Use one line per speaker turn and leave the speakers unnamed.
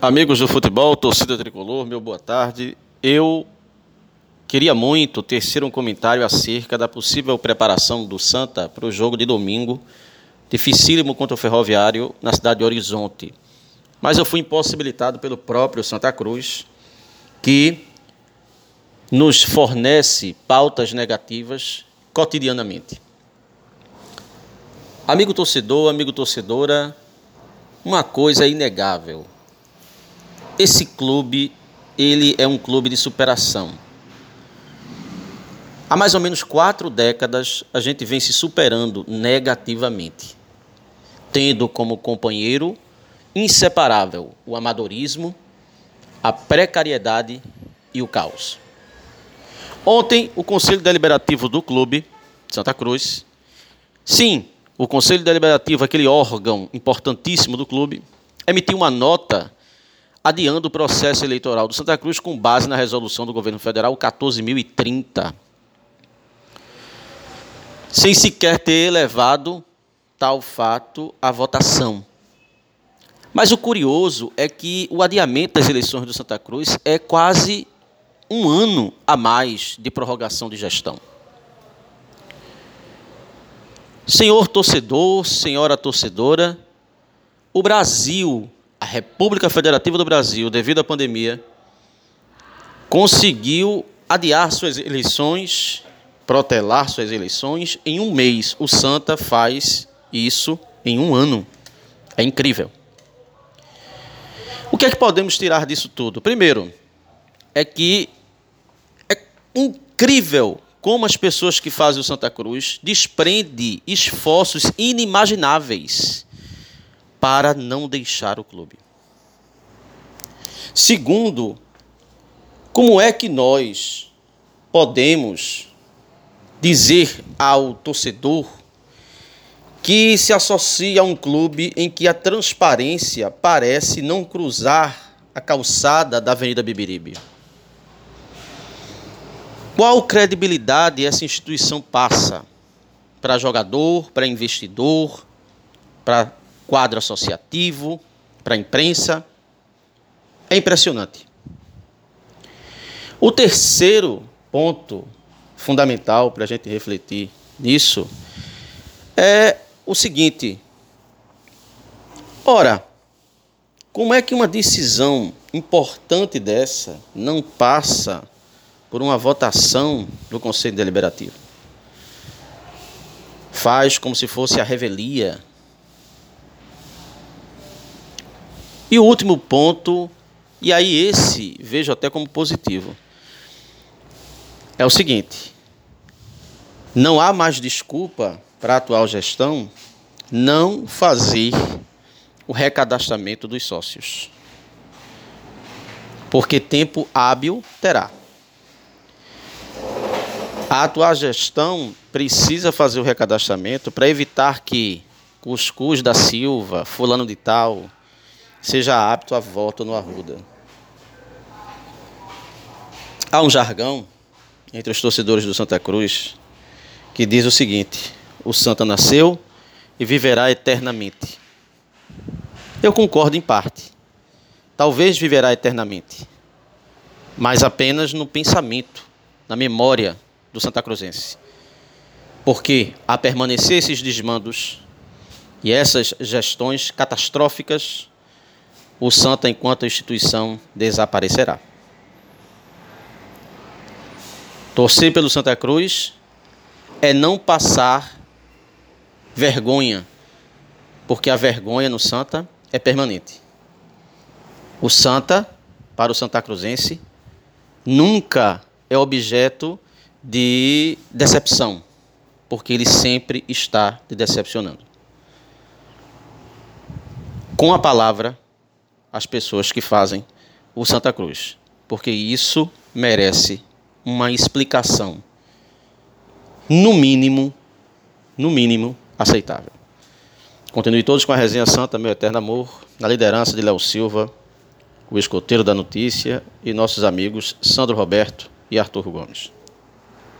Amigos do futebol, torcida tricolor, meu boa tarde. Eu queria muito tecer um comentário acerca da possível preparação do Santa para o jogo de domingo, dificílimo contra o Ferroviário, na cidade de Horizonte. Mas eu fui impossibilitado pelo próprio Santa Cruz, que nos fornece pautas negativas cotidianamente. Amigo torcedor, amigo torcedora, uma coisa é inegável esse clube, ele é um clube de superação. Há mais ou menos quatro décadas, a gente vem se superando negativamente, tendo como companheiro inseparável o amadorismo, a precariedade e o caos. Ontem, o Conselho Deliberativo do Clube Santa Cruz, sim, o Conselho Deliberativo, aquele órgão importantíssimo do clube, emitiu uma nota adiando o processo eleitoral do Santa Cruz com base na resolução do governo federal 14.030, sem sequer ter elevado tal fato à votação. Mas o curioso é que o adiamento das eleições do Santa Cruz é quase um ano a mais de prorrogação de gestão. Senhor torcedor, senhora torcedora, o Brasil a República Federativa do Brasil, devido à pandemia, conseguiu adiar suas eleições, protelar suas eleições em um mês. O Santa faz isso em um ano. É incrível. O que é que podemos tirar disso tudo? Primeiro, é que é incrível como as pessoas que fazem o Santa Cruz desprendem esforços inimagináveis para não deixar o clube. Segundo, como é que nós podemos dizer ao torcedor que se associa a um clube em que a transparência parece não cruzar a calçada da Avenida Bibiribe? Qual credibilidade essa instituição passa para jogador, para investidor, para quadro associativo, para a imprensa. É impressionante. O terceiro ponto fundamental para a gente refletir nisso é o seguinte: ora, como é que uma decisão importante dessa não passa por uma votação do Conselho Deliberativo? Faz como se fosse a revelia E o último ponto, e aí esse vejo até como positivo, é o seguinte: não há mais desculpa para a atual gestão não fazer o recadastramento dos sócios. Porque tempo hábil terá. A atual gestão precisa fazer o recadastramento para evitar que Cuscuz da Silva, fulano de tal, seja apto a voto no Arruda. Há um jargão entre os torcedores do Santa Cruz que diz o seguinte: o Santa nasceu e viverá eternamente. Eu concordo em parte. Talvez viverá eternamente, mas apenas no pensamento, na memória do Santa Cruzense. Porque a permanecer esses desmandos e essas gestões catastróficas o Santa, enquanto instituição, desaparecerá. Torcer pelo Santa Cruz é não passar vergonha, porque a vergonha no Santa é permanente. O Santa, para o Santa Cruzense, nunca é objeto de decepção, porque ele sempre está te decepcionando. Com a palavra, as pessoas que fazem o Santa Cruz, porque isso merece uma explicação, no mínimo, no mínimo, aceitável. Continue todos com a resenha Santa, meu eterno amor, na liderança de Léo Silva, o escoteiro da notícia, e nossos amigos Sandro Roberto e Arthur Gomes.